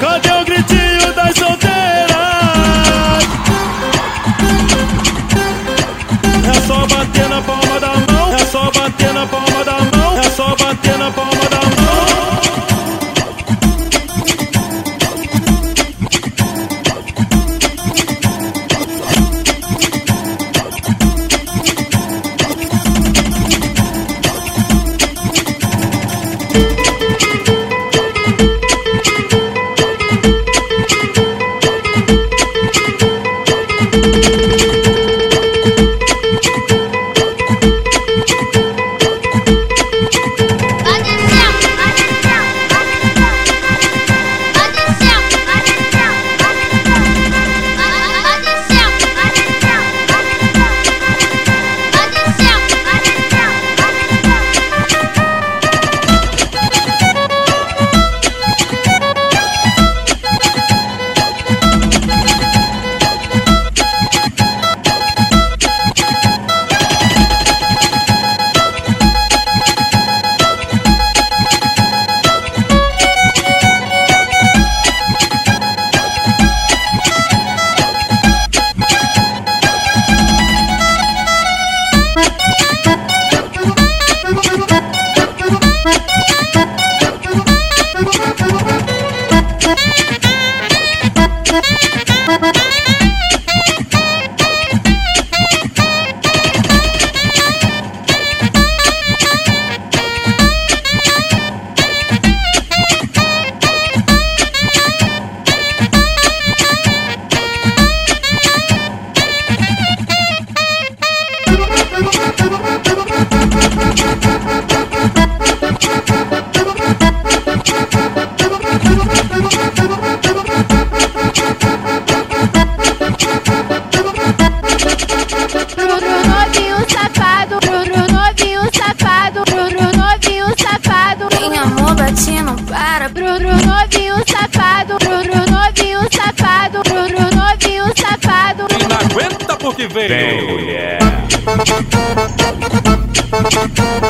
Cadê o gritinho das solteiras? É só bater na palma da mão, é só bater na palma da mão. Porque veio. Vem, mulher. you. Chuck,